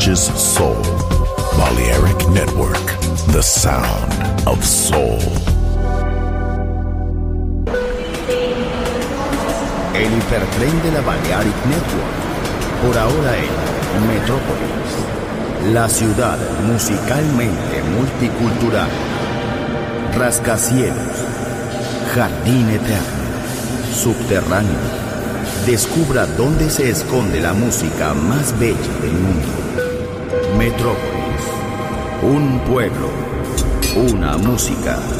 soul. Balearic Network, the sound of soul. El hipertren de la Balearic Network. Por ahora en Metrópolis. La ciudad musicalmente multicultural. Rascacielos. Jardín eterno. Subterráneo. Descubra dónde se esconde la música más bella del mundo. Metrópolis. Un pueblo. Una música.